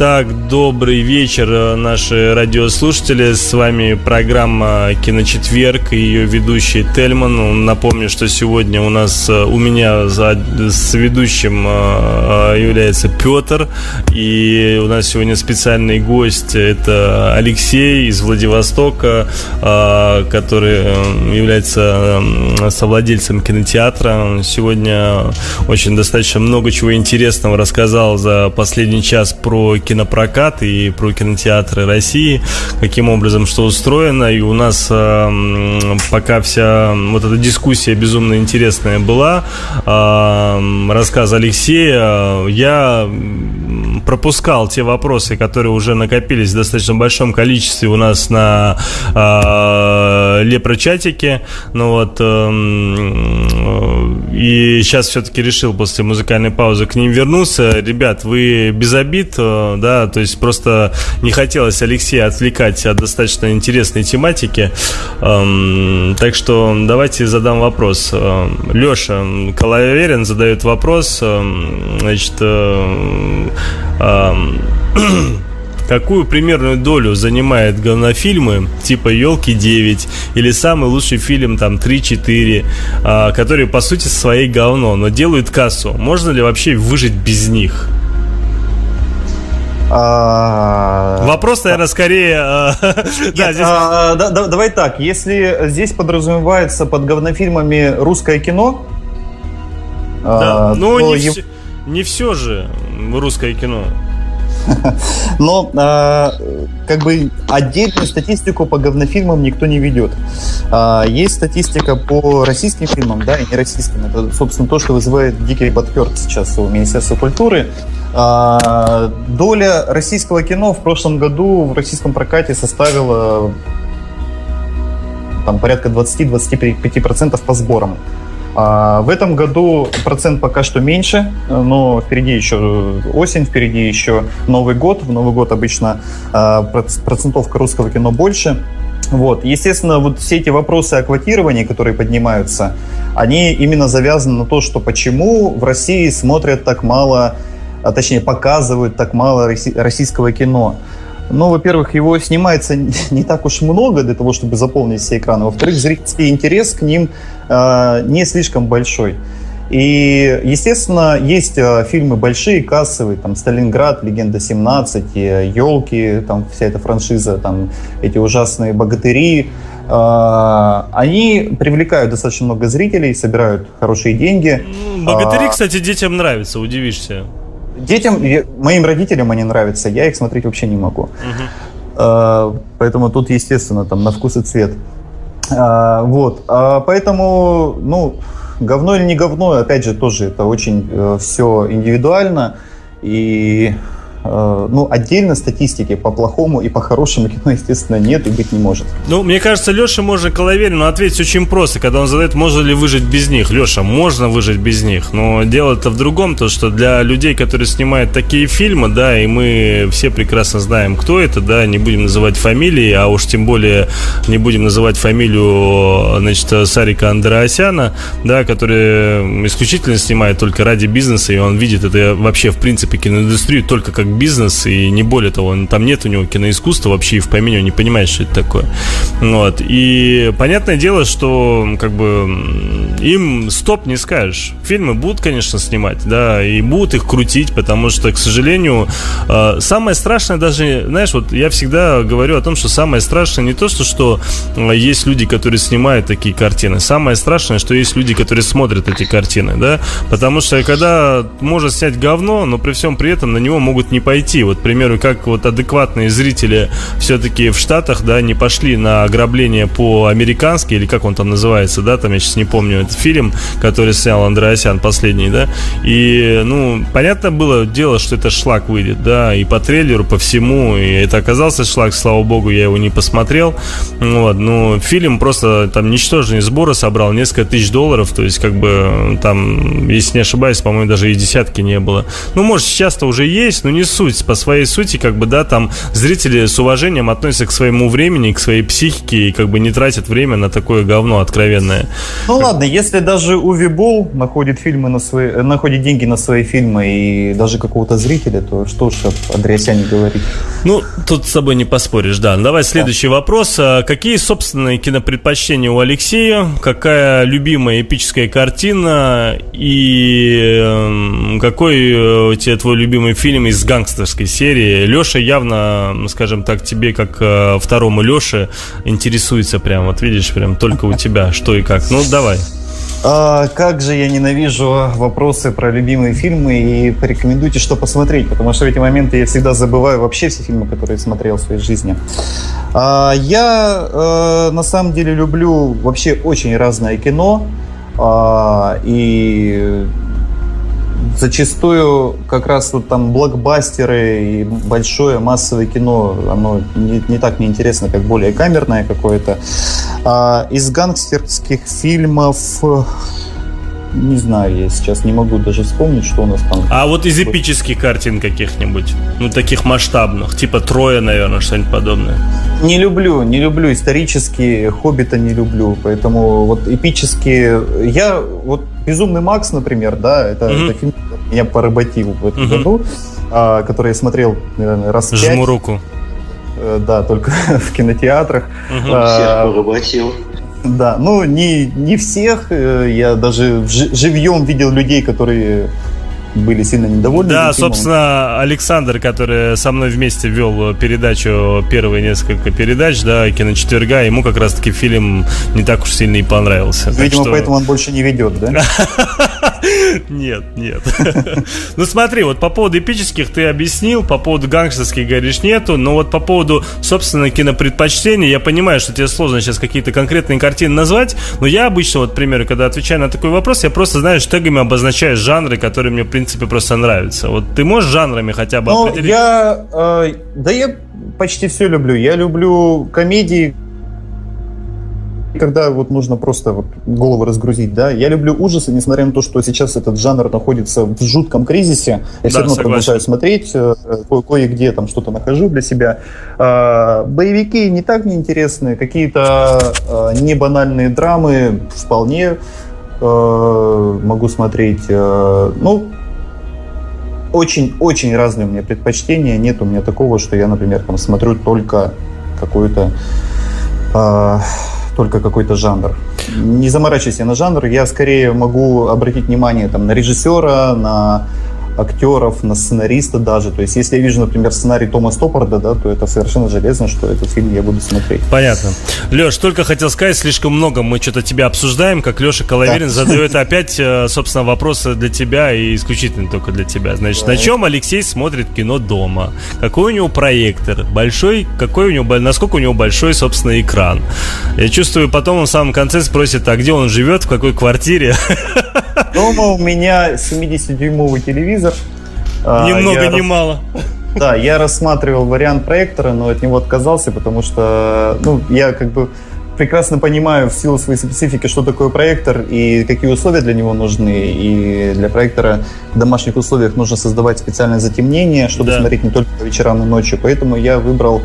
Итак, добрый вечер, э, наши радиослушатели. С вами программа «Киночетверг» и ее ведущий Тельман. Напомню, что сегодня у нас, э, у меня за, с ведущим э, является Петр. И у нас сегодня специальный гость. Это Алексей из Владивостока, который является совладельцем кинотеатра. Сегодня очень достаточно много чего интересного рассказал за последний час про кинопрокат и про кинотеатры России, каким образом что устроено. И у нас э, пока вся вот эта дискуссия безумно интересная была, э, рассказ Алексея, я пропускал те вопросы, которые уже накопились в достаточно большом количестве у нас на э, лепрочатике. Ну вот, э, и сейчас все-таки решил после музыкальной паузы к ним вернуться. Ребят, вы без обид, э, да, то есть просто не хотелось Алексея отвлекать от достаточно интересной тематики. Эм, так что давайте задам вопрос. Э, Леша Коловерин задает вопрос, э, значит, э, э, Какую примерную долю занимает говнофильмы типа «Елки 9» или самый лучший фильм там «3-4», а, которые по сути своей говно, но делают кассу? Можно ли вообще выжить без них? А... Вопрос, наверное, скорее... а, да, давай так, если здесь подразумевается под говнофильмами русское кино... Да, ну не, все, не все же русское кино. Но а, как бы отдельную статистику по говнофильмам никто не ведет. А, есть статистика по российским фильмам, да, и не российским. Это, собственно, то, что вызывает дикий подперт сейчас у Министерства культуры. А, доля российского кино в прошлом году в российском прокате составила там, порядка 20-25% по сборам. А в этом году процент пока что меньше, но впереди еще осень, впереди еще Новый год. В Новый год обычно а, процентовка русского кино больше. Вот. Естественно, вот все эти вопросы о квотировании, которые поднимаются, они именно завязаны на то, что почему в России смотрят так мало, а точнее показывают так мало российского кино. Ну, во-первых, его снимается не так уж много для того, чтобы заполнить все экраны. Во-вторых, зрительский интерес к ним э, не слишком большой. И, естественно, есть э, фильмы большие, кассовые, там, «Сталинград», «Легенда 17», «Елки», там, вся эта франшиза, там, эти ужасные «Богатыри», э, они привлекают достаточно много зрителей, собирают хорошие деньги. «Богатыри», а, кстати, детям нравятся, удивишься. Детям, моим родителям они нравятся, я их смотреть вообще не могу. Угу. Поэтому тут, естественно, там на вкус и цвет. А, вот. А, поэтому, ну, говно или не говно, опять же, тоже это очень э, все индивидуально. И ну, отдельно статистики по плохому и по хорошему кино, естественно, нет и быть не может. Ну, мне кажется, Леша можно Коловерину ответить очень просто, когда он задает, можно ли выжить без них. Леша, можно выжить без них, но дело-то в другом, то, что для людей, которые снимают такие фильмы, да, и мы все прекрасно знаем, кто это, да, не будем называть фамилии, а уж тем более не будем называть фамилию, значит, Сарика Андреасяна, да, который исключительно снимает только ради бизнеса, и он видит это вообще, в принципе, киноиндустрию только как бизнес, и не более того, там нет у него киноискусства вообще, и в помине он не понимает, что это такое. Вот. И понятное дело, что как бы им стоп не скажешь. Фильмы будут, конечно, снимать, да, и будут их крутить, потому что, к сожалению, э, самое страшное даже, знаешь, вот я всегда говорю о том, что самое страшное не то, что, что э, есть люди, которые снимают такие картины, самое страшное, что есть люди, которые смотрят эти картины, да, потому что когда можно снять говно, но при всем при этом на него могут не пойти. Вот, к примеру, как вот адекватные зрители все-таки в Штатах, да, не пошли на ограбление по-американски, или как он там называется, да, там я сейчас не помню этот фильм, который снял Андреасян последний, да, и, ну, понятно было дело, что это шлак выйдет, да, и по трейлеру, по всему, и это оказался шлак, слава богу, я его не посмотрел, вот, ну, фильм просто там ничтожные сборы собрал, несколько тысяч долларов, то есть, как бы, там, если не ошибаюсь, по-моему, даже и десятки не было. Ну, может, сейчас-то уже есть, но не суть, по своей сути, как бы, да, там зрители с уважением относятся к своему времени, к своей психике и как бы не тратят время на такое говно откровенное. Ну ладно, если даже Уви Болл находит фильмы на свои, э, находит деньги на свои фильмы и даже какого-то зрителя, то что ж Андреасяне говорить? Ну, тут с тобой не поспоришь, да. Давай следующий да. вопрос. А какие собственные кинопредпочтения у Алексея? Какая любимая эпическая картина? И эм, какой у э, тебя твой любимый фильм из гангстеров? Гангстерской серии. Леша явно, скажем так, тебе как э, второму Леше интересуется прям. Вот видишь, прям только у тебя что и как. Ну, давай. А, как же я ненавижу вопросы про любимые фильмы и порекомендуйте, что посмотреть, потому что в эти моменты я всегда забываю вообще все фильмы, которые смотрел в своей жизни. А, я э, на самом деле люблю вообще очень разное кино. А, и зачастую как раз вот там блокбастеры и большое массовое кино, оно не, не так неинтересно, как более камерное какое-то. А из гангстерских фильмов не знаю, я сейчас не могу даже вспомнить, что у нас там. А вот из эпических картин каких-нибудь, ну таких масштабных, типа Троя, наверное, что-нибудь подобное. Не люблю, не люблю исторические, Хоббита не люблю, поэтому вот эпические. Я вот Безумный Макс, например, да, это, mm-hmm. это фильм, который меня поработил в этом mm-hmm. году, а, который я смотрел, наверное, раз. Жму руку. Э, да, только в кинотеатрах. Угу. А, Всех поработил. Да, ну не, не всех. Э, я даже живьем видел людей, которые были сильно недовольны. Да, собственно, Александр, который со мной вместе вел передачу, первые несколько передач, да, киночетверга, ему как раз-таки фильм не так уж сильно и понравился. Видимо, что... поэтому он больше не ведет, да? Нет, нет. Ну смотри, вот по поводу эпических ты объяснил, по поводу гангстерских говоришь нету, но вот по поводу, собственно, кинопредпочтений, я понимаю, что тебе сложно сейчас какие-то конкретные картины назвать, но я обычно, вот, к примеру, когда отвечаю на такой вопрос, я просто, знаешь, тегами обозначаю жанры, которые мне, в принципе, просто нравятся. Вот ты можешь жанрами хотя бы ну, определить? я, э, да я почти все люблю. Я люблю комедии, когда вот нужно просто вот голову разгрузить, да. Я люблю ужасы, несмотря на то, что сейчас этот жанр находится в жутком кризисе. Я да, все равно согласен. продолжаю смотреть, э, ко- кое-где там что-то нахожу для себя. А, боевики не так неинтересные, какие-то а, небанальные драмы вполне а, могу смотреть. Ну, очень-очень разные у меня предпочтения. Нет у меня такого, что я, например, там смотрю только какую-то э, только какой-то жанр. Не заморачивайся на жанр, я скорее могу обратить внимание там, на режиссера, на актеров, на сценариста даже. То есть, если я вижу, например, сценарий Тома Стоппарда, да, то это совершенно железно, что этот фильм я буду смотреть. Понятно. Леш, только хотел сказать, слишком много мы что-то тебя обсуждаем, как Леша Коловерин да. задает опять, э, собственно, вопросы для тебя и исключительно только для тебя. Значит, да. на чем Алексей смотрит кино дома? Какой у него проектор? Большой? Какой у него, насколько у него большой, собственно, экран? Я чувствую, потом он в самом конце спросит, а где он живет, в какой квартире? Дома у меня 70-дюймовый телевизор. А, ни много, я... ни мало. Да, я рассматривал вариант проектора, но от него отказался, потому что, ну, я как бы прекрасно понимаю в силу своей специфики, что такое проектор и какие условия для него нужны. И для проектора в домашних условиях нужно создавать специальное затемнение, чтобы да. смотреть не только по вечерам и ночью. Поэтому я выбрал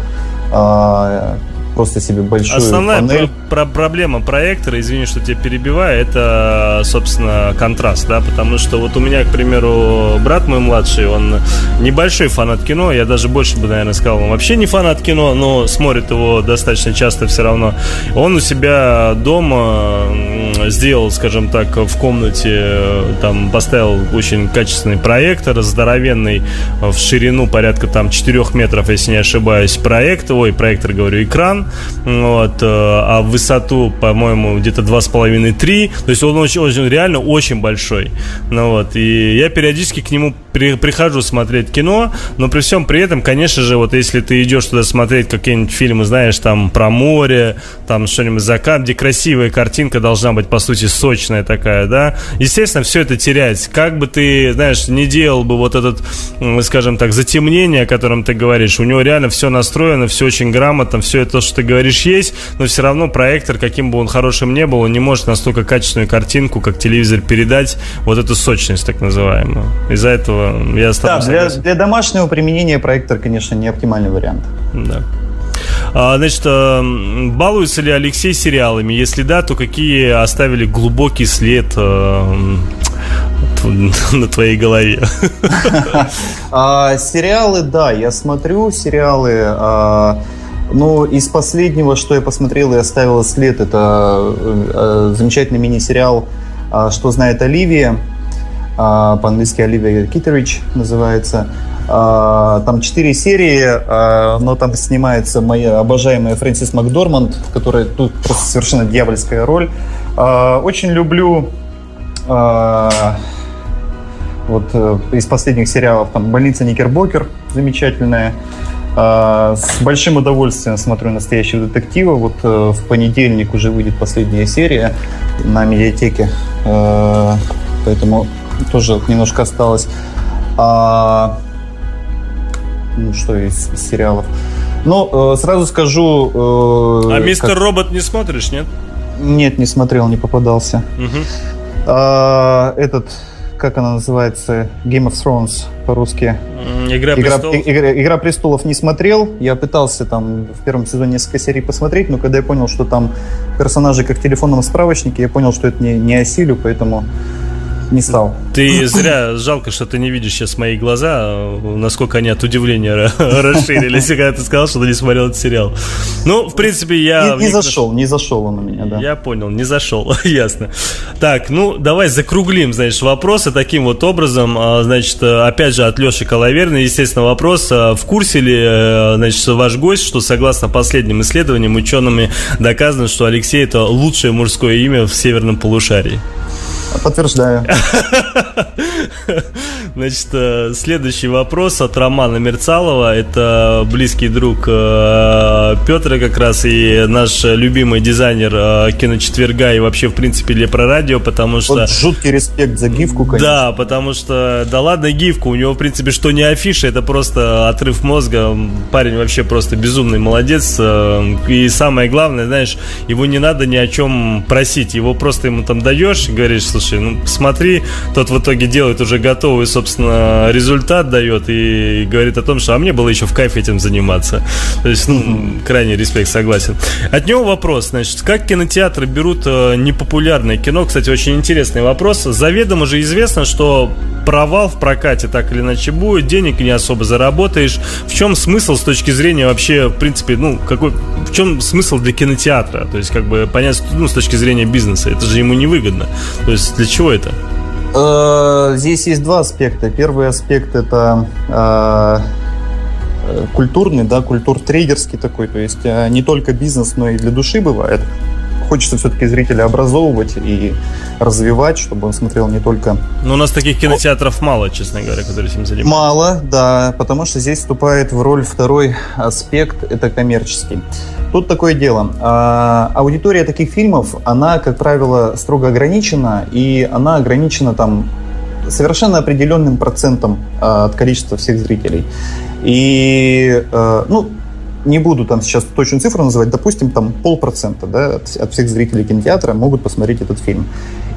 э, просто себе большую Основная панель. Про- про- проблема проектора, извини, что тебя перебиваю, это, собственно, контраст, да, потому что вот у меня, к примеру, брат мой младший, он небольшой фанат кино, я даже больше бы, наверное, сказал, он вообще не фанат кино, но смотрит его достаточно часто все равно. Он у себя дома сделал, скажем так, в комнате, там, поставил очень качественный проектор, здоровенный, в ширину порядка там 4 метров, если не ошибаюсь, проект, ой, проектор, говорю, экран, вот, э, а в высоту, по-моему, где-то 2,5-3, то есть он очень, очень, реально очень большой, ну вот, и я периодически к нему при, прихожу смотреть кино, но при всем при этом, конечно же, вот если ты идешь туда смотреть какие-нибудь фильмы, знаешь, там про море, там что-нибудь закат, где красивая картинка должна быть, по сути, сочная такая, да, естественно, все это теряется. Как бы ты, знаешь, не делал бы вот этот, скажем так, затемнение, о котором ты говоришь, у него реально все настроено, все очень грамотно, все это, что ты говоришь, есть, но все равно проектор, каким бы он хорошим не был, он не может настолько качественную картинку, как телевизор, передать вот эту сочность, так называемую. Из-за этого я с Да, для, для домашнего применения проектор, конечно, не оптимальный вариант. Да. А, значит, э, балуется ли Алексей сериалами? Если да, то какие оставили глубокий след э, на твоей голове? А, сериалы, да, я смотрю сериалы. Ну, из последнего, что я посмотрел и оставил след, это э, замечательный мини-сериал «Что знает Оливия». По-английски Оливия Китерич называется. Там четыре серии, но там снимается моя обожаемая Фрэнсис Макдорманд, которая тут просто совершенно дьявольская роль. Очень люблю вот э, из последних сериалов там «Больница Никербокер» замечательная. С большим удовольствием смотрю «Настоящего детектива». Вот э, в понедельник уже выйдет последняя серия на медиатеке. Поэтому тоже немножко осталось. А, ну, что из, из сериалов? Ну, э, сразу скажу... Э, а «Мистер как... Робот» не смотришь, нет? Нет, не смотрел, не попадался. Угу. А, этот, как она называется? Game of Thrones по-русски. Игра, Игра престолов. Игра, Игра престолов не смотрел. Я пытался там в первом сезоне несколько серий посмотреть, но когда я понял, что там персонажи как в телефонном справочнике, я понял, что это не, не осилю, поэтому не стал. Ты зря, жалко, что ты не видишь сейчас мои глаза, насколько они от удивления расширились, когда ты сказал, что ты не смотрел этот сериал. Ну, в принципе, я... Не, не зашел, не зашел он у меня, да. Я понял, не зашел, ясно. Так, ну, давай закруглим, значит, вопросы таким вот образом. А, значит, опять же, от Леши Коловерна, естественно, вопрос. А, в курсе ли, э, значит, ваш гость, что согласно последним исследованиям учеными доказано, что Алексей это лучшее мужское имя в северном полушарии? Подтверждаю. Значит, э, следующий вопрос от Романа Мерцалова. Это близкий друг э, Петра как раз и наш любимый дизайнер э, киночетверга и вообще, в принципе, Лепро Радио, потому что... Вот жуткий респект за гифку, конечно. Да, потому что, да ладно, гифку, у него, в принципе, что не афиша, это просто отрыв мозга. Парень вообще просто безумный молодец. И самое главное, знаешь, его не надо ни о чем просить. Его просто ему там даешь, говоришь, слушай, ну смотри, тот в итоге делает уже готовый, собственно, результат дает и говорит о том, что а мне было еще в кайф этим заниматься. То есть, ну, крайний респект, согласен. От него вопрос, значит, как кинотеатры берут э, непопулярное кино? Кстати, очень интересный вопрос. Заведомо же известно, что провал в прокате так или иначе будет, денег не особо заработаешь. В чем смысл с точки зрения вообще, в принципе, ну, какой, в чем смысл для кинотеатра? То есть, как бы понять, ну, с точки зрения бизнеса, это же ему невыгодно. То есть, для чего это? Э, здесь есть два аспекта. Первый аспект это э, культурный, да, культур-трейдерский такой, то есть э, не только бизнес, но и для души бывает хочется все-таки зрителя образовывать и развивать, чтобы он смотрел не только... Но у нас таких кинотеатров мало, честно говоря, которые этим занимаются. Мало, да, потому что здесь вступает в роль второй аспект, это коммерческий. Тут такое дело. А, аудитория таких фильмов, она, как правило, строго ограничена, и она ограничена там совершенно определенным процентом а, от количества всех зрителей. И, а, ну, не буду там сейчас точную цифру называть, допустим, там полпроцента да, от, от всех зрителей кинотеатра могут посмотреть этот фильм.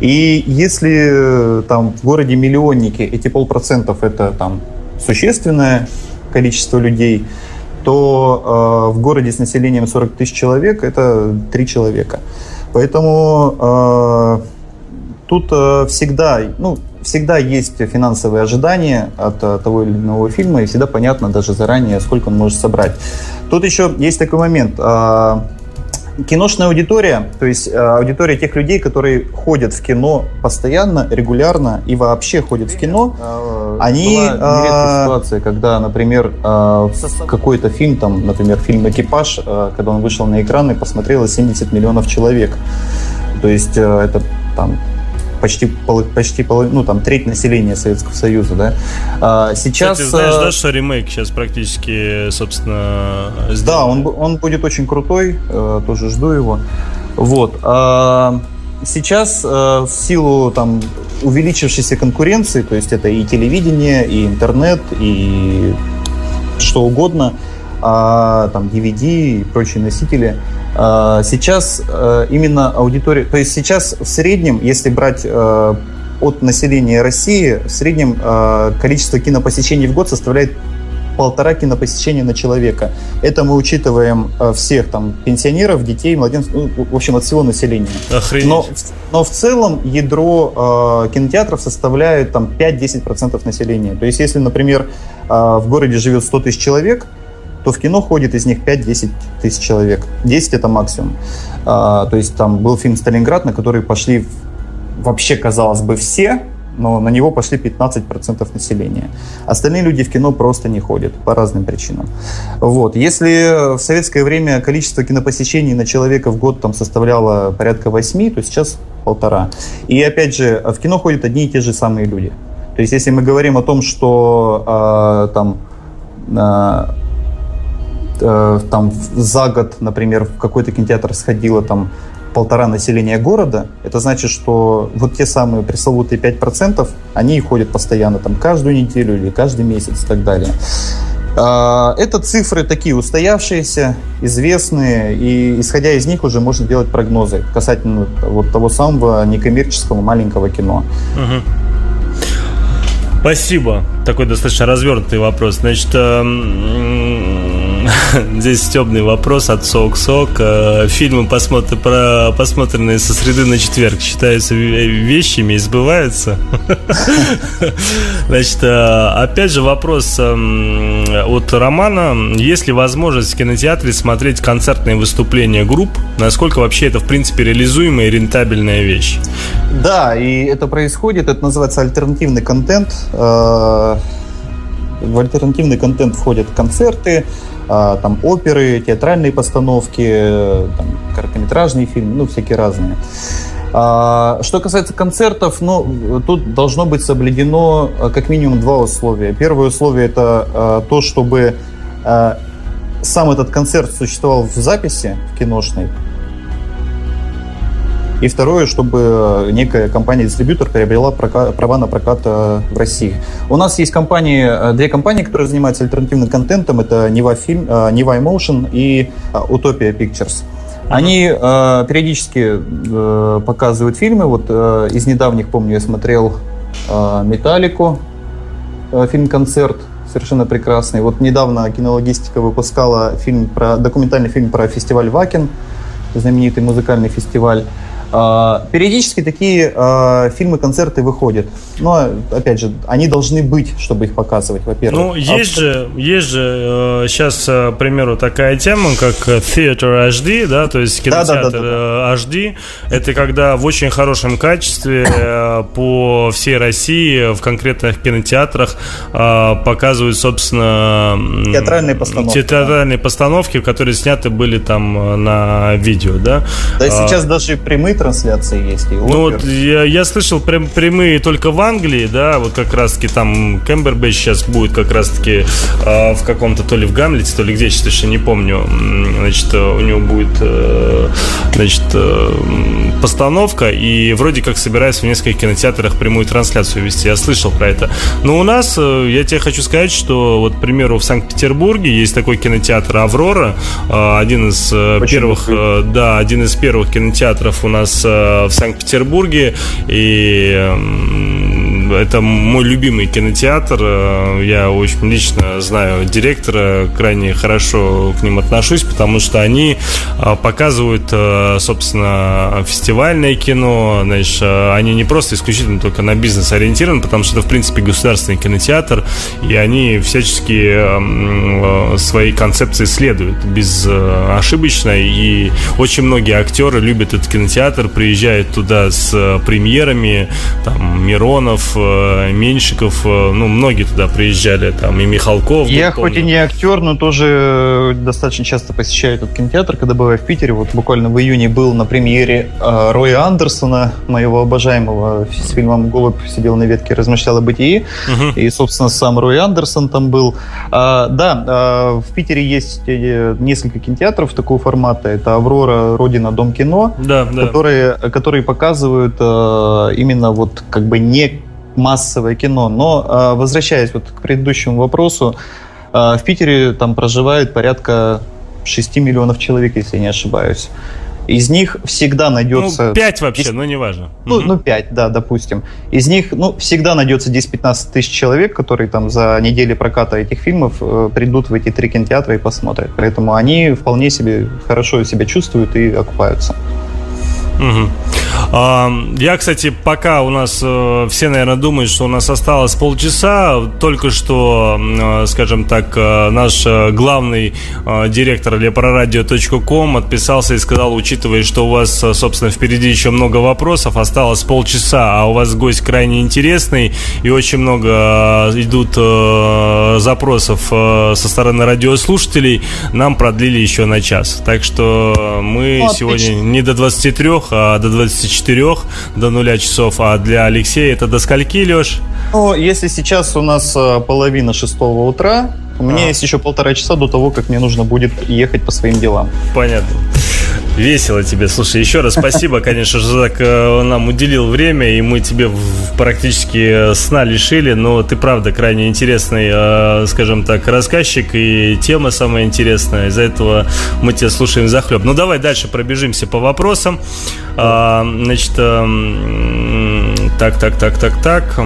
И если э, там в городе миллионники эти полпроцентов это там существенное количество людей, то э, в городе с населением 40 тысяч человек это 3 человека. Поэтому э, тут э, всегда, ну, всегда есть финансовые ожидания от э, того или иного фильма, и всегда понятно даже заранее, сколько он может собрать. Тут еще есть такой момент. А, киношная аудитория, то есть а, аудитория тех людей, которые ходят в кино постоянно, регулярно и вообще ходят в кино, а, они... Была ситуация, когда, например, какой-то фильм, там, например, фильм «Экипаж», когда он вышел на экраны, посмотрело 70 миллионов человек. То есть это там почти, почти ну, там, треть населения Советского Союза, да. А сейчас... Кстати, знаешь, да, что ремейк сейчас практически, собственно, сделан? Да, он, он будет очень крутой, э, тоже жду его. Вот. А сейчас э, в силу там увеличившейся конкуренции, то есть это и телевидение, и интернет, и что угодно, а, там DVD и прочие носители – сейчас э, именно аудитория, то есть сейчас в среднем, если брать э, от населения России, в среднем э, количество кинопосещений в год составляет полтора кинопосещения на человека. Это мы учитываем всех там пенсионеров, детей, младенцев, ну, в общем, от всего населения. Охренеть. Но, но в целом ядро э, кинотеатров составляет там 5-10% населения. То есть если, например, э, в городе живет 100 тысяч человек, то в кино ходит из них 5-10 тысяч человек. 10 это максимум. А, то есть там был фильм «Сталинград», на который пошли вообще, казалось бы, все, но на него пошли 15% населения. Остальные люди в кино просто не ходят по разным причинам. Вот. Если в советское время количество кинопосещений на человека в год там составляло порядка 8, то сейчас полтора. И опять же, в кино ходят одни и те же самые люди. То есть если мы говорим о том, что э, там э, э, там за год, например, в какой-то кинотеатр сходило там полтора населения города, это значит, что вот те самые пресловутые 5%, они ходят постоянно там каждую неделю или каждый месяц и так далее. А, это цифры такие устоявшиеся, известные, и исходя из них уже можно делать прогнозы касательно вот того самого некоммерческого маленького кино. Спасибо. Такой достаточно развернутый вопрос. Значит, эм, Здесь темный вопрос от Сок Сок. Э, фильмы, посмотр, про, посмотренные со среды на четверг, считаются вещами и сбываются? Значит, э, опять же вопрос эм, от Романа. Есть ли возможность в кинотеатре смотреть концертные выступления групп? Насколько вообще это, в принципе, реализуемая и рентабельная вещь? Да, и это происходит. Это называется альтернативный контент. Э, в альтернативный контент входят концерты, а, там оперы, театральные постановки, там, короткометражные фильмы, ну, всякие разные. А, что касается концертов, ну, тут должно быть соблюдено а, как минимум два условия. Первое условие это то, чтобы сам этот концерт существовал в записи в киношной, и второе, чтобы некая компания-дистрибьютор приобрела права на прокат э, в России. У нас есть компании, э, две компании, которые занимаются альтернативным контентом. Это Фильм, э, Нива Emotion и Утопия Pictures. Они э, периодически э, показывают фильмы. Вот э, из недавних, помню, я смотрел э, «Металлику», э, фильм-концерт, совершенно прекрасный. Вот недавно кинологистика выпускала фильм про, документальный фильм про фестиваль «Вакен», знаменитый музыкальный фестиваль. А, периодически такие э, фильмы, концерты выходят. Но, опять же, они должны быть, чтобы их показывать, во-первых. Ну, есть а... же, есть же э, сейчас, э, к примеру, такая тема, как Theater HD, да, то есть кинотеатр да, да, да, да. HD. Это когда в очень хорошем качестве э, по всей России в конкретных кинотеатрах э, показывают, собственно... Театральные постановки. Театральные да. постановки, которые сняты были там э, на видео, да. Да, сейчас а... даже прямые трансляции есть. И ну вот я, я слышал прям, прямые только в Англии, да, вот как раз таки там Кембербэтч сейчас будет как раз таки э, в каком-то то ли в Гамлете, то ли где, сейчас еще не помню. Значит, у него будет э, значит, э, постановка, и вроде как собирается в нескольких кинотеатрах прямую трансляцию вести. Я слышал про это. Но у нас, э, я тебе хочу сказать, что вот, к примеру, в Санкт-Петербурге есть такой кинотеатр Аврора, э, один из э, Очень первых, э, да, один из первых кинотеатров у нас нас э, в Санкт-Петербурге, и это мой любимый кинотеатр. Э, я очень лично знаю директора, крайне хорошо к ним отношусь, потому что они э, показывают, собственно, фестивальное кино. Значит, они не просто исключительно только на бизнес ориентированы, потому что это, в принципе, государственный кинотеатр, и они всячески свои концепции следуют безошибочно, и очень многие актеры любят этот кинотеатр, театр, приезжает туда с э, премьерами, там, Миронов, э, Меньшиков, э, ну, многие туда приезжали, там, и Михалков. Я хоть помню. и не актер, но тоже достаточно часто посещаю этот кинотеатр, когда бываю в Питере, вот буквально в июне был на премьере э, Роя Андерсона, моего обожаемого, с фильмом «Голубь сидел на ветке, размышлял о бытии», угу. и, собственно, сам Рой Андерсон там был. А, да, а, в Питере есть несколько кинотеатров такого формата, это «Аврора», «Родина», «Дом кино», да, да которые, которые показывают э, именно вот как бы не массовое кино. Но э, возвращаясь вот к предыдущему вопросу, э, в Питере там проживает порядка 6 миллионов человек, если я не ошибаюсь. Из них всегда найдется... Ну, 5 вообще, 10... но неважно. Ну, угу. ну, 5, да, допустим. Из них, ну, всегда найдется 10-15 тысяч человек, которые там за недели проката этих фильмов э, придут в эти три кинотеатра и посмотрят. Поэтому они вполне себе хорошо себя чувствуют и окупаются. Угу. Я, кстати, пока у нас э, все, наверное, думают, что у нас осталось полчаса, только что, э, скажем так, э, наш главный директор лепрорадио.ком отписался и сказал, учитывая, что у вас, собственно, впереди еще много вопросов, осталось полчаса, а у вас гость крайне интересный, и очень много идут запросов со стороны радиослушателей, нам продлили еще на час. Так что мы ну, сегодня не до 23, а до 24, до нуля часов. А для Алексея это до скольки, Леш? Ну, если сейчас у нас э, половина шестого утра, у меня а. есть еще полтора часа до того, как мне нужно будет ехать по своим делам. Понятно. Весело тебе. Слушай, еще раз спасибо, конечно же, так э, нам уделил время, и мы тебе практически сна лишили, но ты правда крайне интересный, э, скажем так, рассказчик, и тема самая интересная. Из-за этого мы тебя слушаем за хлеб. Ну, давай дальше пробежимся по вопросам. А, значит, эм, так, так, так, так, так.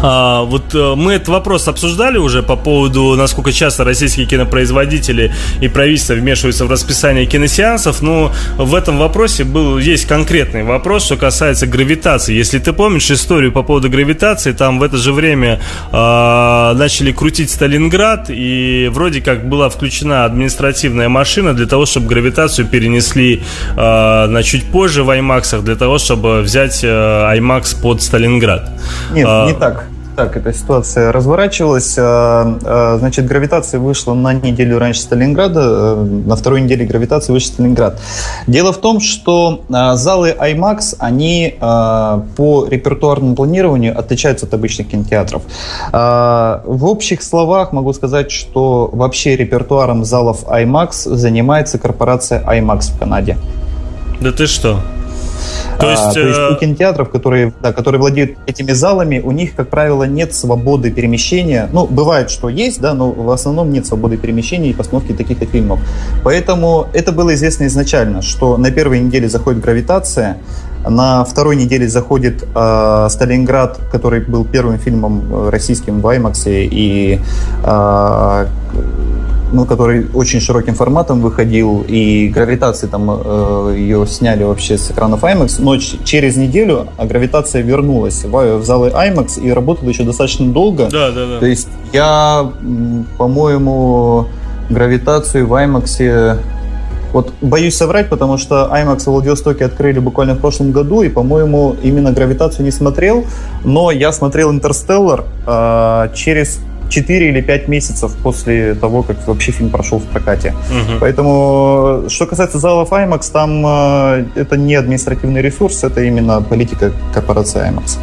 А, вот э, мы этот вопрос обсуждали уже по поводу, насколько часто российские кинопроизводители и правительство вмешиваются в расписание киносеансов. Но в этом вопросе был, есть конкретный вопрос, что касается гравитации. Если ты помнишь историю по поводу гравитации, там в это же время э, начали крутить Сталинград, и вроде как была включена административная машина для того, чтобы гравитацию перенесли э, на чуть позже в IMAX, для того, чтобы взять э, IMAX под Сталинград. Нет, а, не так так эта ситуация разворачивалась. А, а, значит, гравитация вышла на неделю раньше Сталинграда, э, на второй неделе гравитации вышел Сталинград. Дело в том, что залы IMAX, они по репертуарному планированию отличаются от обычных кинотеатров. В общих словах могу сказать, что вообще репертуаром залов IMAX занимается корпорация IMAX в Канаде. Да ты что? То есть, а, то есть у кинотеатров, которые, да, которые владеют этими залами, у них, как правило, нет свободы перемещения. Ну, бывает, что есть, да, но в основном нет свободы перемещения и постановки таких фильмов. Поэтому это было известно изначально, что на первой неделе заходит гравитация, на второй неделе заходит э, Сталинград, который был первым фильмом э, российским в IMAX, и э, ну, который очень широким форматом выходил, и гравитации там э, ее сняли вообще с экранов IMAX, но через неделю гравитация вернулась в, в залы IMAX и работала еще достаточно долго. Да, да, да. То есть я, по-моему, гравитацию в IMAX вот боюсь соврать, потому что IMAX в Владивостоке открыли буквально в прошлом году, и, по-моему, именно «Гравитацию» не смотрел, но я смотрел «Интерстеллар» э, через 4 или 5 месяцев после того, как вообще фильм прошел в прокате. Угу. Поэтому, что касается залов IMAX, там э, это не административный ресурс, это именно политика корпорации IMAX.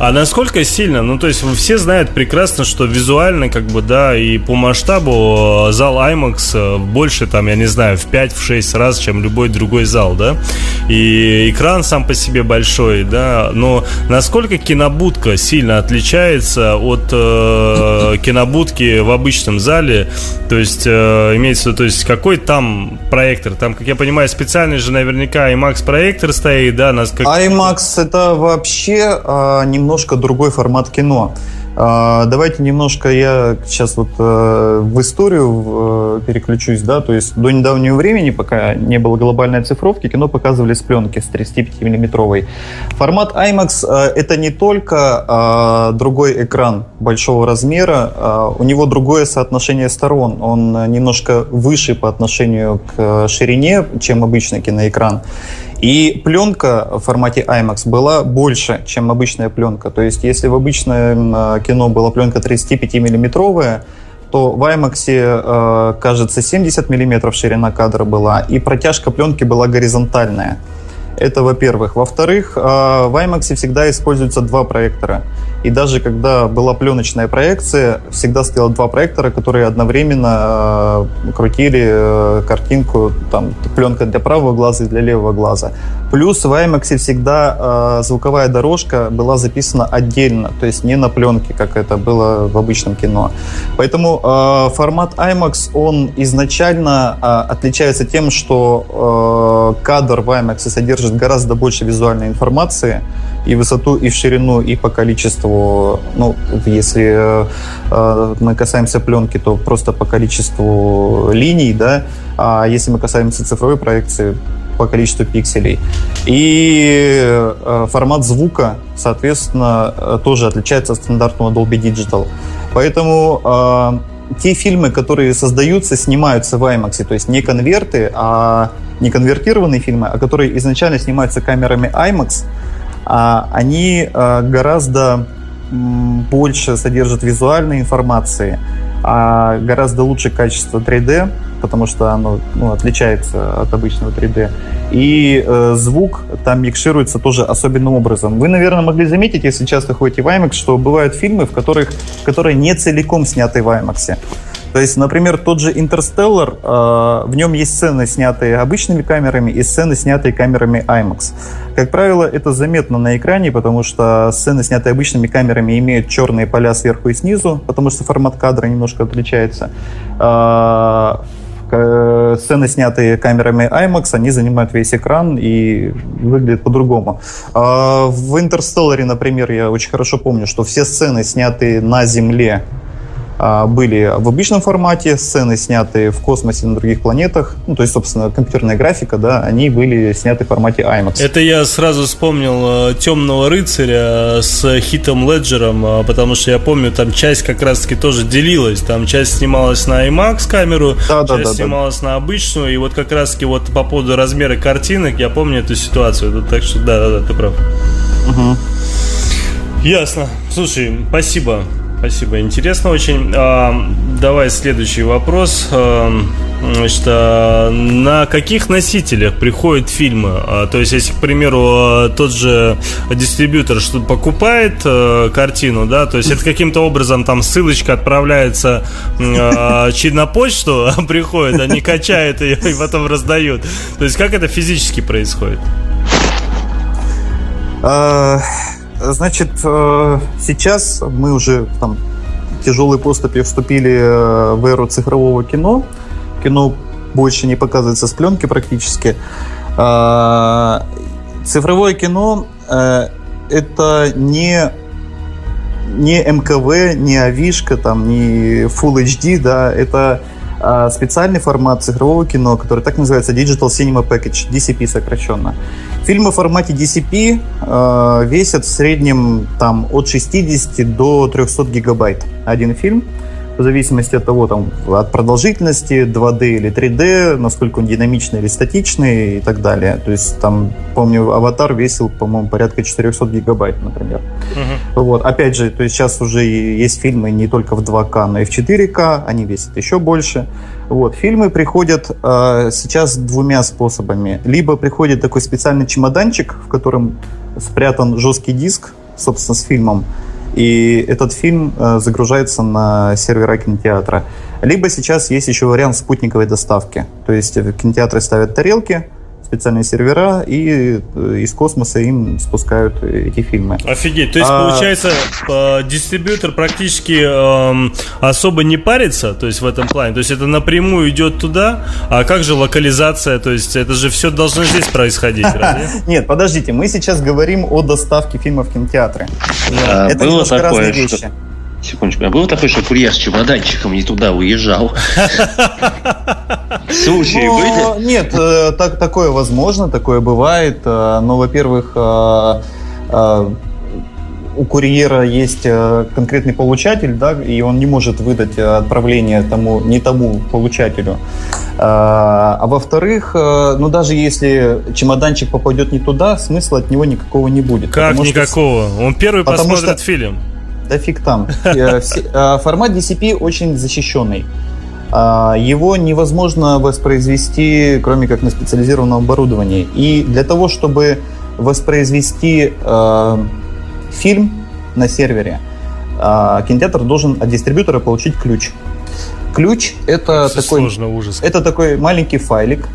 А насколько сильно? Ну, то есть все знают прекрасно, что визуально, как бы, да, и по масштабу э, зал IMAX э, больше, там, я не знаю, в 5-6 раз, чем любой другой зал, да? И экран сам по себе большой, да, но насколько кинобудка сильно отличается от э, кинобудки в обычном зале? То есть, э, имеется в виду, то есть, какой там проектор? Там, как я понимаю, специальный же наверняка IMAX проектор стоит, да? Нас как... IMAX это вообще э, немного немножко другой формат кино. А, давайте немножко я сейчас вот э, в историю э, переключусь, да, то есть до недавнего времени, пока не было глобальной цифровки, кино показывали с пленки с 35-миллиметровой. Формат IMAX э, это не только другой экран большого размера, у него другое соотношение сторон, он немножко выше по отношению к ширине, чем обычный киноэкран. И пленка в формате IMAX была больше, чем обычная пленка. То есть, если в обычном э, кино была пленка 35-миллиметровая, то в IMAX, э, кажется, 70 миллиметров ширина кадра была, и протяжка пленки была горизонтальная. Это во-первых. Во-вторых, э, в IMAX всегда используются два проектора. И даже когда была пленочная проекция, всегда стояло два проектора, которые одновременно э, крутили э, картинку, там, пленка для правого глаза и для левого глаза. Плюс в IMAX всегда э, звуковая дорожка была записана отдельно, то есть не на пленке, как это было в обычном кино. Поэтому формат IMAX, он изначально отличается тем, что кадр в IMAX содержит гораздо больше визуальной информации, и высоту, и в ширину, и по количеству, ну, если э, мы касаемся пленки, то просто по количеству линий, да, а если мы касаемся цифровой проекции, по количеству пикселей. И э, формат звука, соответственно, э, тоже отличается от стандартного Dolby Digital. Поэтому э, те фильмы, которые создаются, снимаются в IMAX, то есть не конверты, а не конвертированные фильмы, а которые изначально снимаются камерами IMAX, а, они а, гораздо больше содержат визуальной информации, а гораздо лучше качество 3D, потому что оно ну, отличается от обычного 3D. И э, звук там микшируется тоже особенным образом. Вы, наверное, могли заметить, если часто ходите в IMAX, что бывают фильмы, в которых, которые не целиком сняты в IMAX. То есть, например, тот же «Интерстеллар», э, в нем есть сцены, снятые обычными камерами, и сцены, снятые камерами IMAX. Как правило, это заметно на экране, потому что сцены, снятые обычными камерами, имеют черные поля сверху и снизу, потому что формат кадра немножко отличается. Э, Сцены, снятые камерами IMAX, они занимают весь экран и выглядят по-другому. В «Интерстелларе», например, я очень хорошо помню, что все сцены, снятые на Земле, были в обычном формате, сцены, снятые в космосе на других планетах, ну, то есть, собственно, компьютерная графика, да, они были сняты в формате IMAX. Это я сразу вспомнил э, «Темного рыцаря» с Хитом Леджером, э, потому что я помню, там часть как раз-таки тоже делилась, там часть снималась на IMAX камеру, да, часть да, да, снималась да. на обычную, и вот как раз-таки вот по поводу размера картинок я помню эту ситуацию, так что да-да-да, ты прав. Угу. Ясно. Слушай, спасибо. Спасибо, интересно очень. А, давай следующий вопрос. А, значит, а, на каких носителях приходят фильмы? А, то есть, если, к примеру, тот же дистрибьютор что покупает а, картину, да, то есть это каким-то образом там ссылочка отправляется а, на почту, приходит, они качают ее и потом раздают. То есть, как это физически происходит? Значит, э, сейчас мы уже там тяжелой поступью вступили э, в эру цифрового кино. Кино больше не показывается с пленки практически. А, цифровое кино э, это не не МКВ, не Авишка, там, не Full HD, да, это специальный формат цифрового кино, который так называется Digital Cinema Package, DCP сокращенно. Фильмы в формате DCP э, весят в среднем там, от 60 до 300 гигабайт один фильм в зависимости от того, там, от продолжительности 2D или 3D, насколько он динамичный или статичный и так далее. То есть, там, помню, «Аватар» весил, по-моему, порядка 400 гигабайт, например. Uh-huh. Вот, опять же, то есть сейчас уже есть фильмы не только в 2К, но и в 4К, они весят еще больше. Вот, фильмы приходят э, сейчас двумя способами. Либо приходит такой специальный чемоданчик, в котором спрятан жесткий диск, собственно, с фильмом, и этот фильм э, загружается на сервера кинотеатра. Либо сейчас есть еще вариант спутниковой доставки. То есть в кинотеатры ставят тарелки, специальные сервера, и э, из космоса им спускают эти фильмы. Офигеть, то есть, а... получается, э, дистрибьютор практически э, особо не парится, то есть в этом плане, то есть это напрямую идет туда, а как же локализация, то есть это же все должно здесь происходить, Нет, подождите, мы сейчас говорим о доставке фильмов в кинотеатры. Это немножко разные вещи. Секундочку. А было такое, что курьер с чемоданчиком не туда уезжал? Случаи ну, были? Нет, э, так, такое возможно, такое бывает. Э, но, во-первых, э, у курьера есть конкретный получатель, да, и он не может выдать отправление тому, не тому получателю. А во-вторых, ну даже если чемоданчик попадет не туда, смысла от него никакого не будет. Как никакого? Что... Он первый посмотрит что... фильм. Да фиг там. Э, э, формат DCP очень защищенный. А, его невозможно воспроизвести, кроме как на специализированном оборудовании. И для того, чтобы воспроизвести э, фильм на сервере, кинотеатр должен от дистрибьютора получить ключ. Ключ это такой, сложно, ужас. это такой маленький файлик,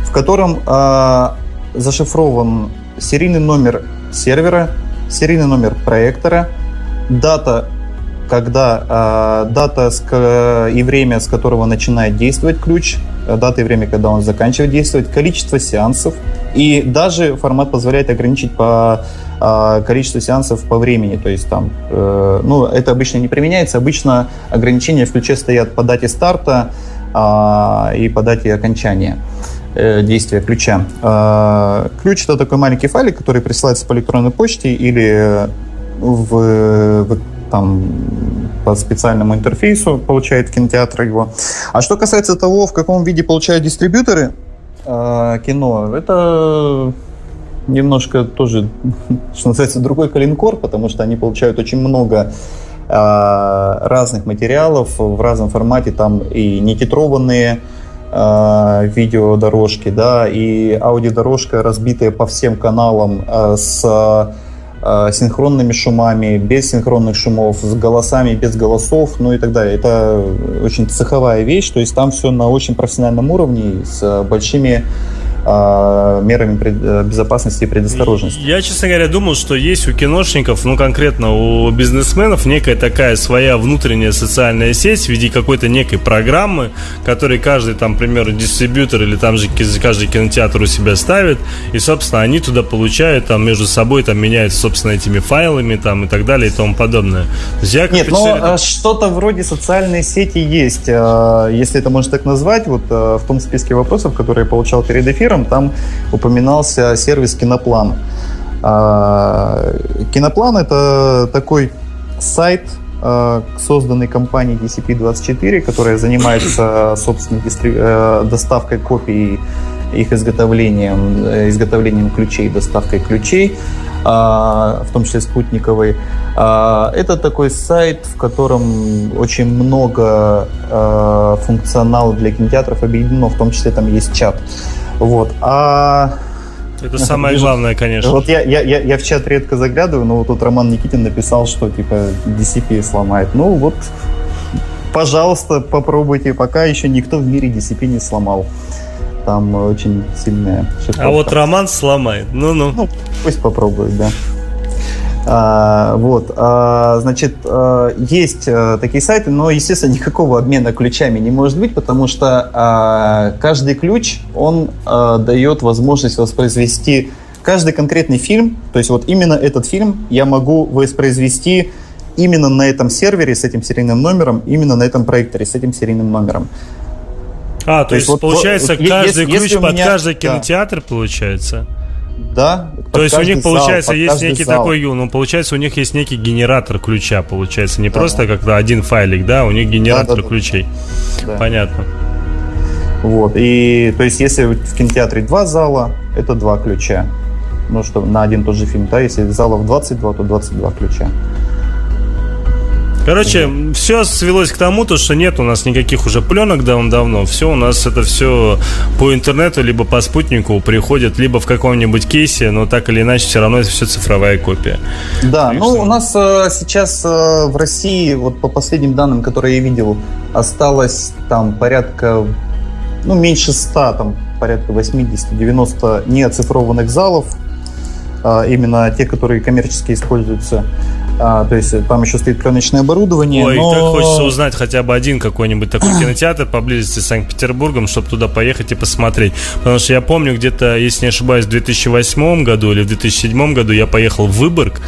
в котором э, зашифрован серийный номер сервера, серийный номер проектора, дата, когда э, дата с, и время, с которого начинает действовать ключ, э, дата и время, когда он заканчивает действовать, количество сеансов, и даже формат позволяет ограничить по э, количеству сеансов по времени, то есть там, э, ну, это обычно не применяется, обычно ограничения в ключе стоят по дате старта э, и по дате окончания э, действия ключа. Ключ это такой маленький файлик, который присылается по электронной почте или в, в там по специальному интерфейсу получает кинотеатр его. А что касается того, в каком виде получают дистрибьюторы э, кино, это немножко тоже, что называется, другой калинкор, потому что они получают очень много э, разных материалов в разном формате, там и нетитрованные э, видеодорожки, да, и аудиодорожка, разбитая по всем каналам э, с синхронными шумами, без синхронных шумов, с голосами, без голосов, ну и так далее. Это очень цеховая вещь, то есть там все на очень профессиональном уровне, с большими э, мерами пред, э, безопасности и предосторожности. Я, честно говоря, думал, что есть у киношников, ну конкретно у бизнесменов, некая такая своя внутренняя социальная сеть в виде какой-то некой программы, которой каждый там, например, дистрибьютор или там же каждый кинотеатр у себя ставит, и, собственно, они туда получают, там между собой там меняются, собственно, этими файлами там и так далее и тому подобное. я Нет, но ну, что-то вроде социальной сети есть, э, если это можно так назвать, вот в том списке вопросов, которые я получал перед эфиром, эфиром, там упоминался сервис Киноплан. А, Киноплан это такой сайт, а, созданный компанией DCP-24, которая занимается, собственно, э, доставкой копий их изготовлением, э, изготовлением ключей, доставкой ключей, а, в том числе спутниковой. Это такой сайт, в котором очень много функционала для кинотеатров объединено, в том числе там есть чат. Вот. А это самое главное, конечно. Вот я, я, я, я в чат редко заглядываю, но вот тут Роман Никитин написал, что типа DCP сломает. Ну вот, пожалуйста, попробуйте. Пока еще никто в мире DCP не сломал. Там очень сильная шифровка. А вот Роман сломает. Ну-ну. Ну, пусть попробует, да. А, вот, а, значит, а, есть а, такие сайты, но, естественно, никакого обмена ключами не может быть, потому что а, каждый ключ, он а, дает возможность воспроизвести каждый конкретный фильм, то есть вот именно этот фильм я могу воспроизвести именно на этом сервере с этим серийным номером, именно на этом проекторе с этим серийным номером. А, то, то есть, вот, получается, вот, каждый если, ключ под меня, каждый кинотеатр, да. получается? Да. То есть у них, получается, зал, есть некий зал. такой, ну, получается, у них есть некий генератор ключа, получается, не да. просто как-то один файлик, да, у них генератор да, да, ключей. Да. Понятно. Вот, и, то есть, если в кинотеатре два зала, это два ключа. Ну, что на один тот же фильм, да, если залов 22, то 22 ключа. Короче, все свелось к тому, то, что нет у нас никаких уже пленок давно-давно. Все у нас это все по интернету, либо по спутнику приходит, либо в каком-нибудь кейсе, но так или иначе все равно это все цифровая копия. Да, Конечно. ну у нас э, сейчас э, в России, вот по последним данным, которые я видел, осталось там порядка, ну меньше 100, там порядка 80-90 неоцифрованных залов, э, именно те, которые коммерчески используются. А, то есть там еще стоит пленочное оборудование. Ой, но... так хочется узнать хотя бы один какой-нибудь такой кинотеатр поблизости с Санкт-Петербургом, чтобы туда поехать и посмотреть. Потому что я помню где-то, если не ошибаюсь, в 2008 году или в 2007 году я поехал в Выборг.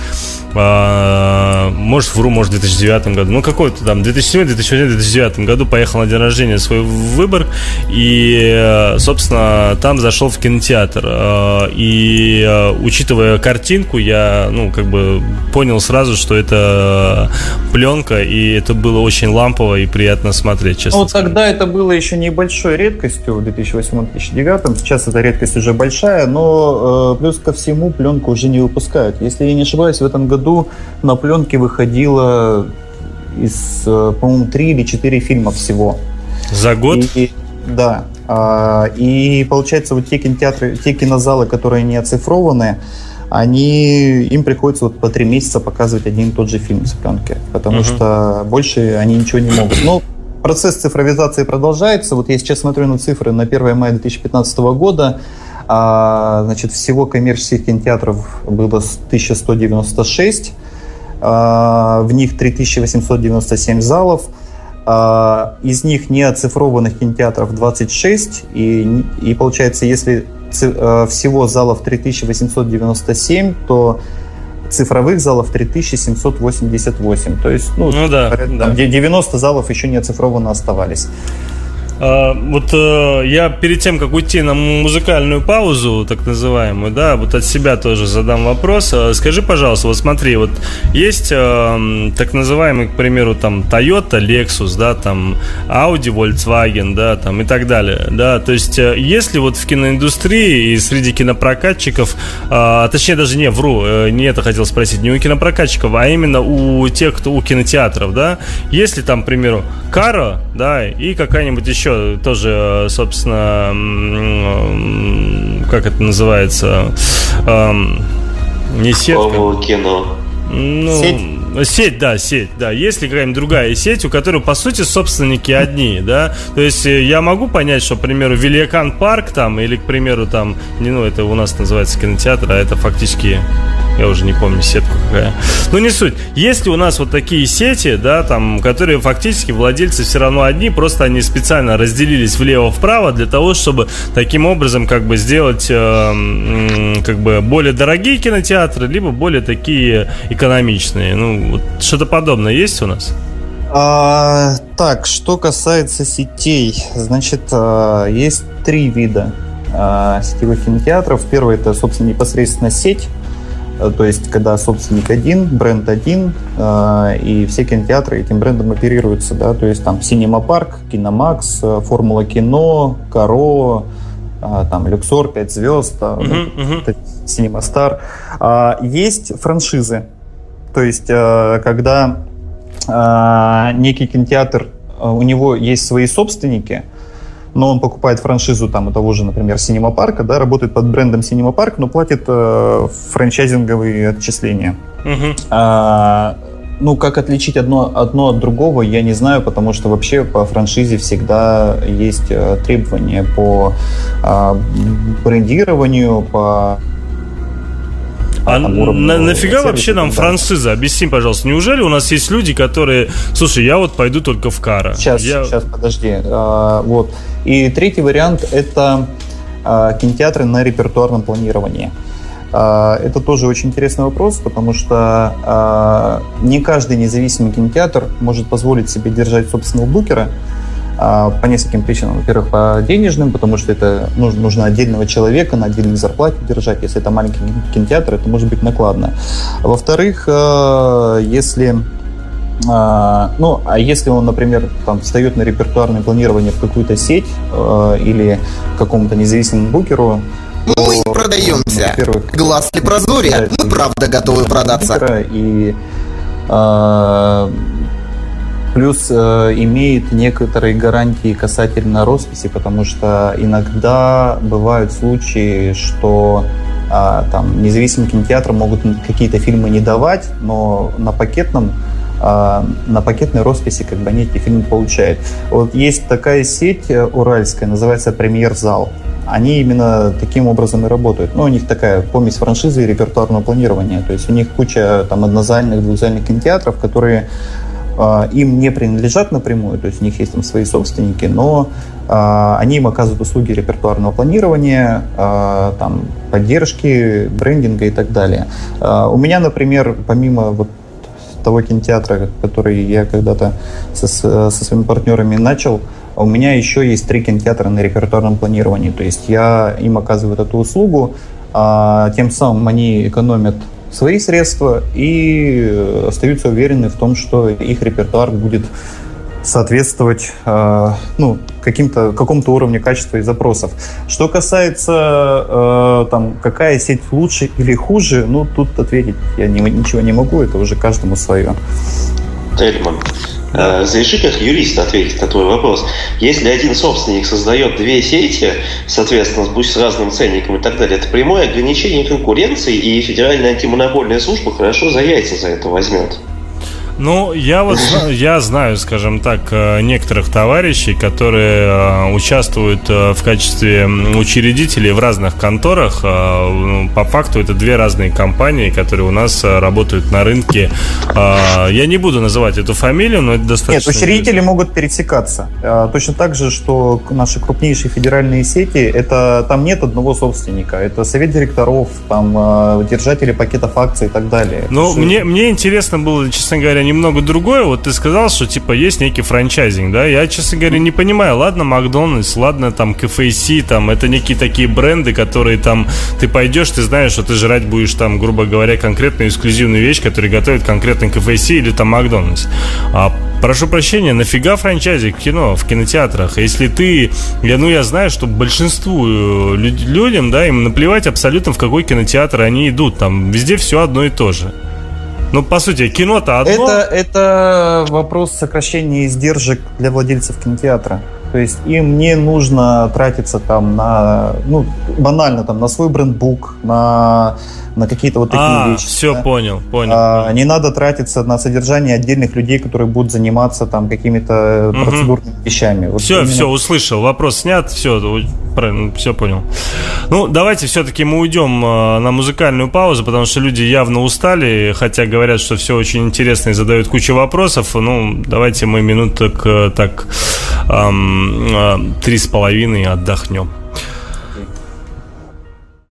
А, может, вру, может, в 2009 году. Ну, какой-то там, 2007, 2008, 2009 году поехал на день рождения свой в Выборг. И, собственно, там зашел в кинотеатр. А, и, учитывая картинку, я, ну, как бы понял сразу, что это пленка, и это было очень лампово и приятно смотреть, честно. Ну, тогда это было еще небольшой редкостью в 2008-2009. Сейчас эта редкость уже большая, но э, плюс ко всему пленку уже не выпускают. Если я не ошибаюсь, в этом году на пленке выходило из, э, по-моему, три или четыре фильма всего. За год? И, да. А, и получается, вот те кинотеатры, те кинозалы, которые не оцифрованы, они, им приходится вот по три месяца показывать один и тот же фильм с пленки, потому uh-huh. что больше они ничего не могут. Но процесс цифровизации продолжается. Вот я сейчас смотрю на цифры на 1 мая 2015 года. А, значит, всего коммерческих кинотеатров было 1196. А, в них 3897 залов. А, из них неоцифрованных кинотеатров 26. И, и получается, если Э, всего залов 3897, то цифровых залов 3788. То есть, ну, ну да, порядка, да. 90 залов еще не оцифровано оставались. А, вот э, я перед тем, как уйти на музыкальную паузу, так называемую, да, вот от себя тоже задам вопрос. А, скажи, пожалуйста, вот смотри, вот есть э, так называемый, к примеру, там Toyota, Lexus, да, там Audi, Volkswagen, да, там и так далее, да, то есть э, если вот в киноиндустрии и среди кинопрокатчиков, а, точнее даже не, вру, не это хотел спросить, не у кинопрокатчиков, а именно у тех, кто у кинотеатров, да, если там, к примеру, Кара, да, и какая-нибудь еще еще тоже, собственно, как это называется? Не сетка. кино. Ну, Сеть? Сеть, да, сеть, да. Есть ли какая-нибудь другая сеть, у которой, по сути, собственники одни, да? То есть э, я могу понять, что, к примеру, Великан Парк там, или, к примеру, там, не, ну, это у нас называется кинотеатр, а это фактически я уже не помню сетку какая. Ну, не суть. Есть ли у нас вот такие сети, да, там, которые фактически владельцы все равно одни, просто они специально разделились влево-вправо для того, чтобы таким образом как бы сделать э, как бы более дорогие кинотеатры, либо более такие экономичные. Ну, вот что-то подобное есть у нас? А, так, что касается сетей, значит, а, есть три вида а, сетевых кинотеатров. Первый это, собственно, непосредственно сеть, то есть, когда собственник один, бренд один, э, и все кинотеатры этим брендом оперируются, да, то есть там Cinema Park, Киномакс, э, Формула Кино, Каро, э, там Люксор, 5 звезд, uh-huh, uh-huh. Cinema Star. А, есть франшизы, то есть, э, когда э, некий кинотеатр, э, у него есть свои собственники – но он покупает франшизу там у того же, например, Cinema Парка, да, работает под брендом Cinema Park, но платит э, франчайзинговые отчисления. Угу. А, ну, как отличить одно, одно от другого, я не знаю, потому что вообще по франшизе всегда есть э, требования по э, брендированию, по а на, нафига вообще нам франшиза? Объясни, пожалуйста. Неужели у нас есть люди, которые... Слушай, я вот пойду только в Кара. Сейчас, я... сейчас, подожди. А, вот. И третий вариант – это а, кинотеатры на репертуарном планировании. А, это тоже очень интересный вопрос, потому что а, не каждый независимый кинотеатр может позволить себе держать собственного букера, по нескольким причинам. Во-первых, по денежным, потому что это нужно, нужно отдельного человека на отдельной зарплате держать. Если это маленький кинотеатр, это может быть накладно. Во-вторых, э, если а, ну, а если он, например, там, встает на репертуарное планирование в какую-то сеть э, или какому-то независимому букеру, мы то, продаемся. Глаз ли прозоре, мы правда готовы продаться. И э, Плюс э, имеет некоторые гарантии касательно росписи, потому что иногда бывают случаи, что э, там независимые кинотеатры могут какие-то фильмы не давать, но на пакетном э, на пакетной росписи как бы они эти фильмы получают. Вот есть такая сеть э, уральская, называется «Премьер-зал». Они именно таким образом и работают. Ну, у них такая помесь франшизы и репертуарного планирования. То есть у них куча там однозальных, двухзальных кинотеатров, которые им не принадлежат напрямую, то есть у них есть там свои собственники, но а, они им оказывают услуги репертуарного планирования, а, там, поддержки, брендинга и так далее. У меня, например, помимо вот того кинотеатра, который я когда-то со, со своими партнерами начал, у меня еще есть три кинотеатра на репертуарном планировании. То есть я им оказываю эту услугу, а тем самым они экономят свои средства и э, остаются уверены в том, что их репертуар будет соответствовать э, ну, каким-то, какому-то уровню качества и запросов. Что касается э, там, какая сеть лучше или хуже, ну тут ответить я не, ничего не могу, это уже каждому свое. Тельман. Разреши как юрист ответить на твой вопрос. Если один собственник создает две сети, соответственно, пусть с разным ценником и так далее, это прямое ограничение конкуренции, и Федеральная антимонопольная служба хорошо за яйца за это возьмет. Ну, я вот я знаю, скажем так, э, некоторых товарищей, которые э, участвуют э, в качестве учредителей в разных конторах. Ну, по факту это две разные компании, которые у нас работают на рынке. Я не буду называть эту фамилию, но это достаточно... Нет, учредители могут пересекаться. Точно так же, что наши крупнейшие федеральные сети, это там нет одного собственника. Это совет директоров, там держатели пакетов акций и так далее. Ну, мне, мне интересно было, честно говоря, немного другое. Вот ты сказал, что типа есть некий франчайзинг, да? Я, честно говоря, не понимаю. Ладно, Макдональдс, ладно, там КФС, там это некие такие бренды, которые там ты пойдешь, ты знаешь, что ты жрать будешь там, грубо говоря, конкретную эксклюзивную вещь, которую готовит конкретно КФС или там Макдональдс. А Прошу прощения, нафига франчайзик в кино, в кинотеатрах? Если ты, я, ну я знаю, что большинству э, людям, да, им наплевать абсолютно в какой кинотеатр они идут, там везде все одно и то же. Ну, по сути, кино-то одно. Это, это вопрос сокращения издержек для владельцев кинотеатра. То есть им не нужно тратиться там на, ну, банально, там, на свой брендбук, на на какие-то вот такие а, вещи. Все, да? понял, понял. А, не надо тратиться на содержание отдельных людей, которые будут заниматься там какими-то угу. процедурными вещами. Вот все, именно... все, услышал. Вопрос снят, все, правильно, все понял. Ну, давайте все-таки мы уйдем а, на музыкальную паузу, потому что люди явно устали, хотя говорят, что все очень интересно и задают кучу вопросов. Ну, давайте мы минуток так эм, три с половиной отдохнем.